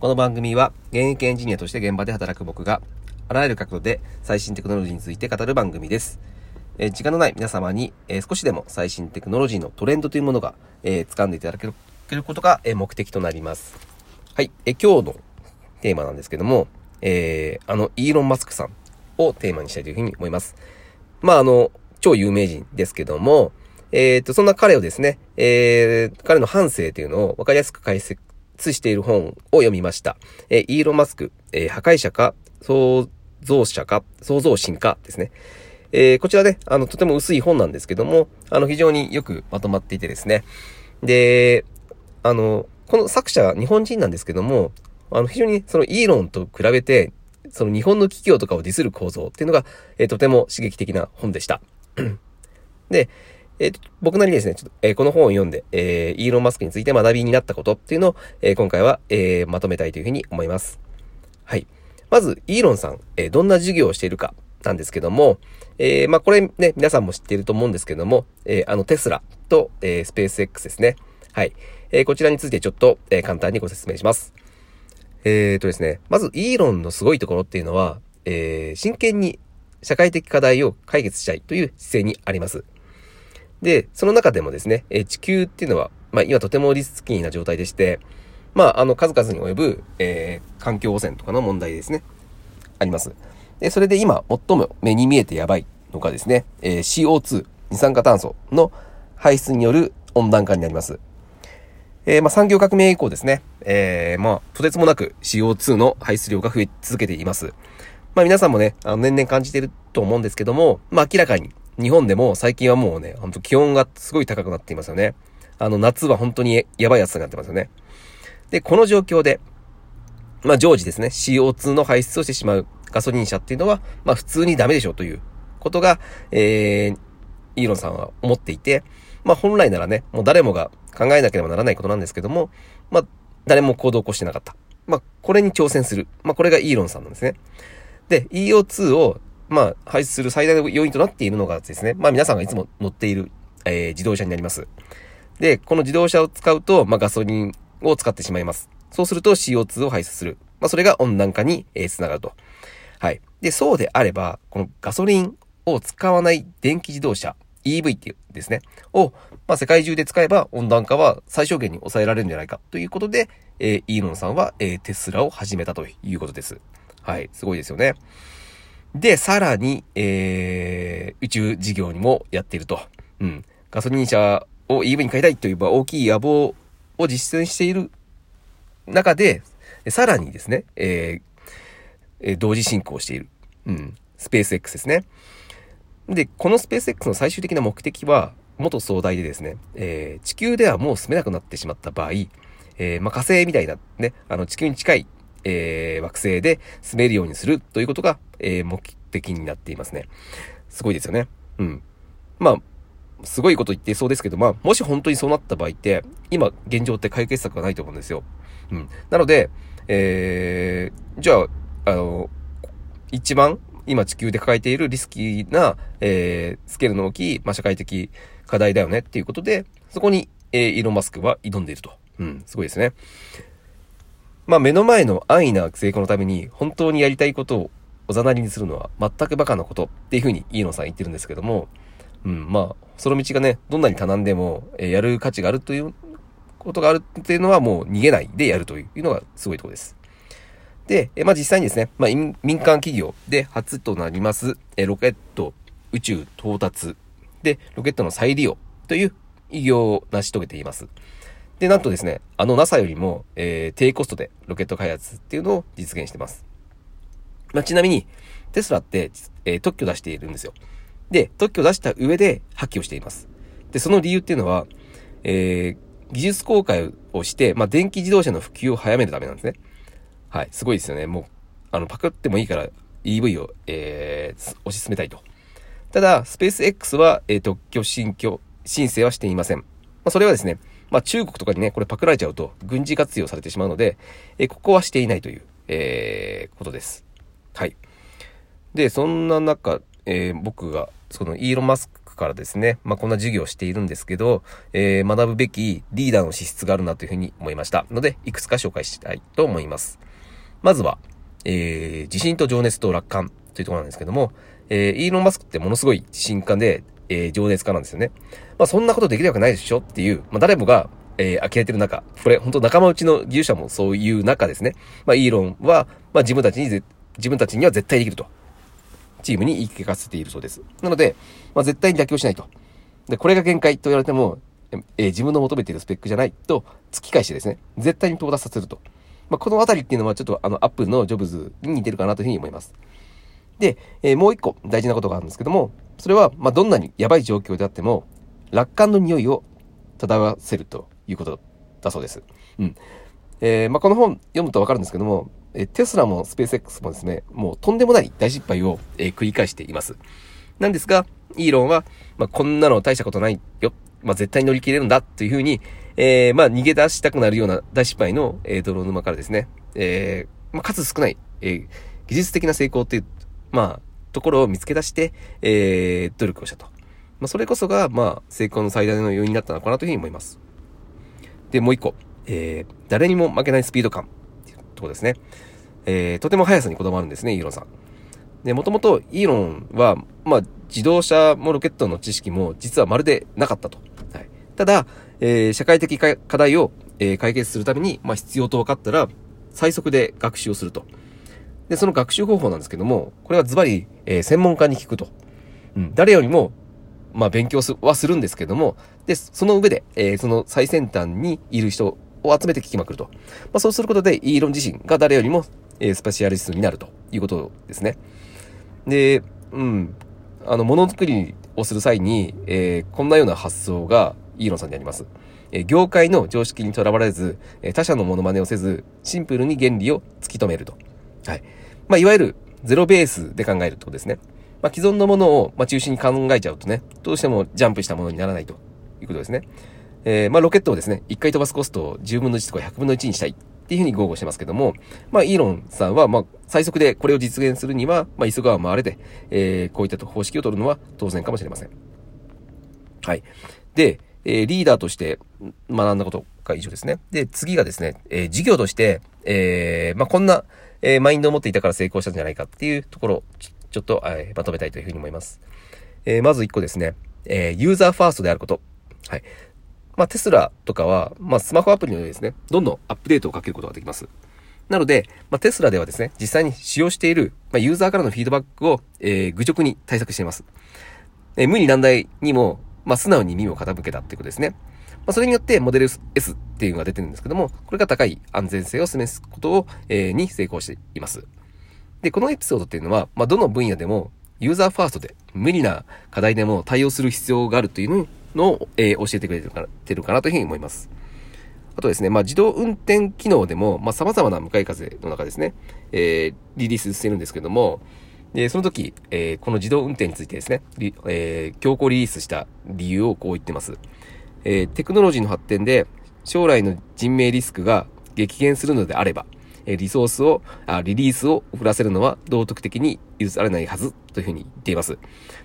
この番組は現役エンジニアとして現場で働く僕があらゆる角度で最新テクノロジーについて語る番組です。えー時間のない皆様に、えー少しでも最新テクノロジーのトレンドというものが、えー掴んでいただけることが、えー目的となります。はい。えー今日のテーマなんですけども、えーあの、イーロン・マスクさんをテーマにしたいというふうに思います。まあ、あの、超有名人ですけども、えっ、と、そんな彼をですね、えー彼の半生というのを分かりやすく解説している本を読みました。えーイーロン・マスク、えー破壊者か、創造者か、創造神かですね。えーこちらね、あの、とても薄い本なんですけども、あの、非常によくまとまっていてですね。で、あの、この作者、日本人なんですけども、あの、非常にそのイーロンと比べて、その日本の企業とかをディスる構造っていうのが、えーとても刺激的な本でした。で、えー僕なりにですね、ちょっと、えーこの本を読んで、えーイーロン・マスクについて学びになったことっていうのを、えー今回は、えーまとめたいというふうに思います。はい。まず、イーロンさん、えーどんな授業をしているかなんですけども、えーまあ、これね、皆さんも知っていると思うんですけども、えーあの、テスラと、えースペース X ですね。はい。えーこちらについてちょっと、えー簡単にご説明します。えーとですね、まず、イーロンのすごいところっていうのは、えー真剣に社会的課題を解決したいという姿勢にあります。で、その中でもですね、えー地球っていうのは、まあ、今とてもリスキーな状態でして、まあ、あの、数々に及ぶ、えー環境汚染とかの問題ですね。あります。で、それで今、最も目に見えてやばいのがですね、えー CO2、二酸化炭素の排出による温暖化になります。えーまあ、産業革命以降ですね、えーまあ、とてつもなく CO2 の排出量が増え続けています。まあ、皆さんもね、あの年々感じていると思うんですけども、まあ、明らかに日本でも最近はもうね、本当気温がすごい高くなっていますよね。あの、夏は本当にやばい暑さになってますよね。で、この状況で、まあ、常時ですね、CO2 の排出をしてしまうガソリン車っていうのは、まあ、普通にダメでしょうということが、えー、イーロンさんは思っていて、まあ、本来ならね、もう誰もが考えなければならないことなんですけども、まあ、誰も行動を起こしてなかった。まあ、これに挑戦する。まあ、これがイーロンさんなんですね。で、EO2 を、まあ、排出する最大の要因となっているのがですね、まあ、皆さんがいつも乗っている、えー自動車になります。で、この自動車を使うと、まあ、ガソリンを使ってしまいます。そうすると CO2 を排出する。まあ、それが温暖化に、えー、つながると。はい。で、そうであれば、このガソリンを使わない電気自動車、EV っていうですね、を、まあ、世界中で使えば温暖化は最小限に抑えられるんじゃないかということで、えーイーロンさんは、えーテスラを始めたということです。はい。すごいですよね。で、さらに、えー、宇宙事業にもやっていると。うん。ガソリン車を EV に変えたいという大きい野望を実践している中で、さらにですね、えーえ同時進行している。うん。スペース X ですね。で、このスペース X の最終的な目的は、元壮大でですね、えー地球ではもう住めなくなってしまった場合、えーまあ、火星みたいなね、あの地球に近い、えー惑星で住めるようにするということが、えー目的になっていますね。すごいですよね。うん。まあ、すごいこと言ってそうですけど、まあ、もし本当にそうなった場合って、今、現状って解決策がないと思うんですよ。うん。なので、えー、じゃあ、あの、一番今地球で抱えているリスキーな、えー、スケールの大きい、まあ、社会的課題だよねっていうことで、そこに、えー、イーロン・マスクは挑んでいると。うん、すごいですね。まあ、目の前の安易な成功のために、本当にやりたいことをおざなりにするのは全くバカなことっていうふうにイーロンさん言ってるんですけども、うん、まあ、その道がね、どんなに多難でも、えーやる価値があるということがあるっていうのはもう逃げないでやるというのがすごいところです。で、えーまあ実際にですね、まあ民間企業で初となります、えーロケット宇宙到達で、ロケットの再利用という偉業を成し遂げています。で、なんとですね、あの NASA よりも、えー低コストでロケット開発っていうのを実現してます。まあ、ちなみに、テスラって、えー特許出しているんですよ。で、特許出した上で破棄をしています。で、その理由っていうのは、えー技術公開をして、まあ、電気自動車の普及を早めるためなんですね。はい、すごいですよね。もう、あの、パクってもいいから EV を、えー推し進めたいと。ただ、スペース X は、えー特許申請、申請はしていません。まあ、それはですね、まあ、中国とかにね、これパクられちゃうと軍事活用されてしまうので、えーここはしていないという、えーことです。はい。で、そんな中、えー僕が、そのイーロン・マスクからですね、まあ、こんな授業をしているんですけど、えー、学ぶべきリーダーの資質があるなというふうに思いましたので、いくつか紹介したいと思います。まずは、えー、自信と情熱と楽観というところなんですけども、えー、イーロン・マスクってものすごい自信家で、えー、情熱家なんですよね。まあ、そんなことできるわけないでしょっていう、まあ、誰もが、えー、呆れてる中、これ、本当仲間内の技術者もそういう中ですね。まあ、イーロンは、まあ、自分たちに、自分たちには絶対できると。チームに言い聞かせているそうです。なので、まあ、絶対に妥協しないと。で、これが限界と言われても、えー、自分の求めているスペックじゃないと、突き返してですね、絶対に到達させると。まあ、このあたりっていうのはちょっとあの、アップルのジョブズに似てるかなというふうに思います。で、えー、もう一個大事なことがあるんですけども、それは、まあ、どんなにやばい状況であっても、楽観の匂いを漂わせるということだそうです。うん。えー、まあ、この本読むとわかるんですけども、えテスラもスペース X もですね、もうとんでもない大失敗を、えー、繰り返しています。なんですが、イーロンは、まあ、こんなの大したことないよ。まあ、絶対に乗り切れるんだというふうに、えー、まあ、逃げ出したくなるような大失敗の、えー、泥沼からですね、えー、まあ、数少ない、えー、技術的な成功っていう、まあ、ところを見つけ出して、えー、努力をしたと。まあ、それこそが、まあ、成功の最大の要因になったのかなというふうに思います。で、もう一個、えー、誰にも負けないスピード感っていうところですね。えー、とても速さにこだわるんですね、イーロンさん。で、もともとイーロンは、まあ、自動車もロケットの知識も実はまるでなかったと。はい。ただ、えー、社会的課題を、えー、解決するために、まあ、必要と分かったら、最速で学習をすると。で、その学習方法なんですけども、これはズバリ、えー、専門家に聞くと。うん。誰よりも、まあ、勉強はするんですけども、で、その上で、えー、その最先端にいる人を集めて聞きまくると。まあ、そうすることで、イーロン自身が誰よりも、えー、スペシャリストになるということですね。で、うん。あの、ものづくりをする際に、えー、こんなような発想がイーロンさんにあります。えー、業界の常識にとらわれず、えー、他社のモノマネをせず、シンプルに原理を突き止めると。はい。まあ、いわゆるゼロベースで考えるってことですね。まあ、既存のものを、まあ、中心に考えちゃうとね、どうしてもジャンプしたものにならないということですね。えー、まあ、ロケットをですね、1回飛ばすコストを10分の1とか100分の1にしたいっていうふうに豪語してますけども、まあ、イーロンさんは、まあ、最速でこれを実現するには、まあ、急がば回れで、えー、こういった方式を取るのは当然かもしれません。はい。で、えー、リーダーとして学んだことが以上ですね。で、次がですね、えー、事業として、えー、まあ、こんな、えー、マインドを持っていたから成功したんじゃないかっていうところをち、ちょっと、えー、まとめたいというふうに思います。えー、まず1個ですね、え、ユーザーファーストであること。はい。まあ、テスラとかは、まあ、スマホアプリのようにですね、どんどんアップデートをかけることができます。なので、まあ、テスラではですね、実際に使用している、まあ、ユーザーからのフィードバックを、えー、愚直に対策しています。えー、無理難題にも、まあ、素直に耳を傾けたっていうことですね。まあ、それによってモデル S っていうのが出てるんですけども、これが高い安全性を示すことを、えー、に成功しています。で、このエピソードっていうのは、まあ、どの分野でもユーザーファーストで無理な課題でも対応する必要があるというのを、えー、教えてくれてるかなというふうに思います。あとですね、まあ、自動運転機能でも、まあ、様々な向かい風の中ですね、えー、リリースしてるんですけども、で、その時、えー、この自動運転についてですね、えー、強行リリースした理由をこう言ってます。えー、テクノロジーの発展で将来の人命リスクが激減するのであれば、えリソースをあ、リリースを遅らせるのは道徳的に許されないはずというふうに言っています。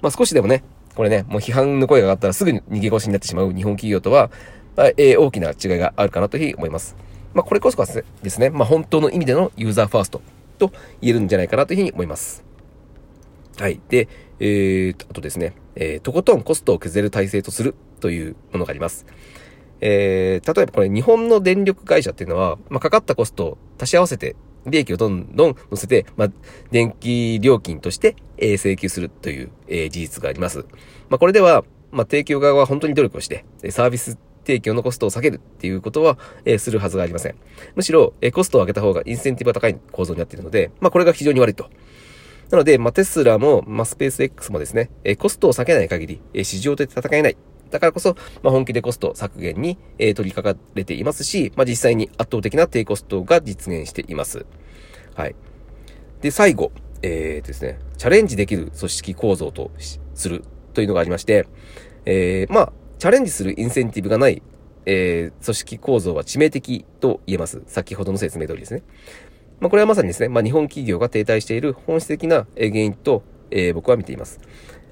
まあ、少しでもね、これね、もう批判の声が上がったらすぐに逃げ腰になってしまう日本企業とは、まあ、えー、大きな違いがあるかなというふうに思います。まあ、これこそがですね、まあ、本当の意味でのユーザーファーストと言えるんじゃないかなというふうに思います。はい。で、えー、あとですね、えー、とことんコストを削る体制とするというものがあります。えー、例えばこれ日本の電力会社っていうのは、まあ、かかったコストを足し合わせて、利益をどんどん乗せて、まあ、電気料金として、えー、請求するという、えー、事実があります。まあ、これでは、まあ、提供側は本当に努力をして、サービス提供のコストを下げるっていうことは、えー、するはずがありません。むしろ、えー、コストを上げた方がインセンティブが高い構造になっているので、まあ、これが非常に悪いと。なので、まあ、テスラも、まあ、スペース X もですね、えー、コストを下げない限り、えー、市場で戦えない。だからこそ、まあ、本気でコスト削減に、えー、取り掛かれていますし、まあ、実際に圧倒的な低コストが実現しています。はい。で、最後、えー、ですね、チャレンジできる組織構造とするというのがありまして、えー、まあ、チャレンジするインセンティブがない、えー、組織構造は致命的と言えます。先ほどの説明通りですね。まあ、これはまさにですね、まあ、日本企業が停滞している本質的な原因と、えー、僕は見ています。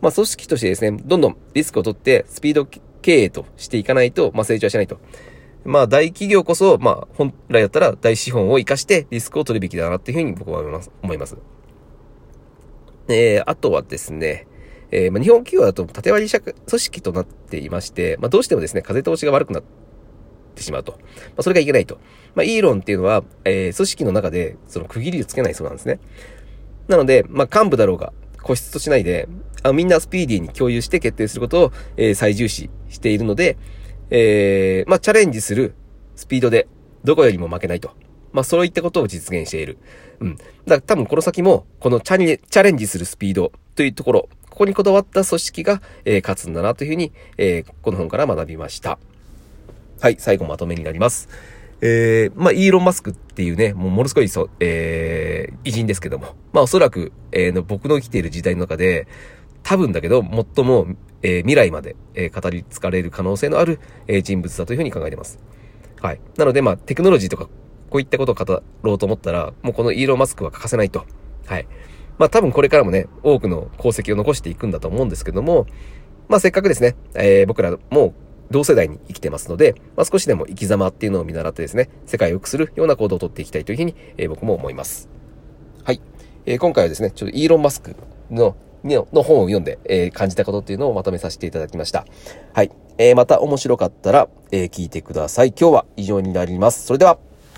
まあ、組織としてですね、どんどんリスクを取ってスピード経営としていかないと、まあ、成長しないと。まあ、大企業こそ、まあ、本来だったら大資本を活かしてリスクを取るべきだなっていうふうに僕は思います。思います。えー、あとはですね、えー、まあ、日本企業だと縦割り社組織となっていまして、まあ、どうしてもですね、風通しが悪くなっててしまうと。まあ、それがいけないと。まあ、イーロンっていうのは、えー、組織の中で、その区切りをつけないそうなんですね。なので、まあ、幹部だろうが、固執としないで、あみんなスピーディーに共有して決定することを、えー、最重視しているので、えー、まあ、チャレンジするスピードで、どこよりも負けないと。まあ、そういったことを実現している。うん。だから多分この先も、このチャレチャレンジするスピードというところ、ここにこだわった組織が、えー、勝つんだなというふうに、えー、この本から学びました。はい、最後まとめになります。えー、まあ、イーロン・マスクっていうね、もうものすごいそ、えー、偉人ですけども、まあ、おそらく、えー、の僕の生きている時代の中で、多分だけど、最も、えー、未来まで、えー、語り継がれる可能性のある、えー、人物だというふうに考えてます。はい。なので、まあ、テクノロジーとか、こういったことを語ろうと思ったら、もうこのイーロン・マスクは欠かせないと。はい。まあ、多分これからもね、多くの功績を残していくんだと思うんですけども、まあ、せっかくですね、えー、僕らも同世代に生きてますので、まあ、少しでも生き様っていうのを見習ってですね、世界を良くするような行動をとっていきたいというふうに、えー、僕も思います。はい。えー、今回はですね、ちょっとイーロン・マスクのの本を読んで、えー、感じたことっていうのをまとめさせていただきました。はい。えー、また面白かったら、えー、聞いてください。今日は以上になります。それでは。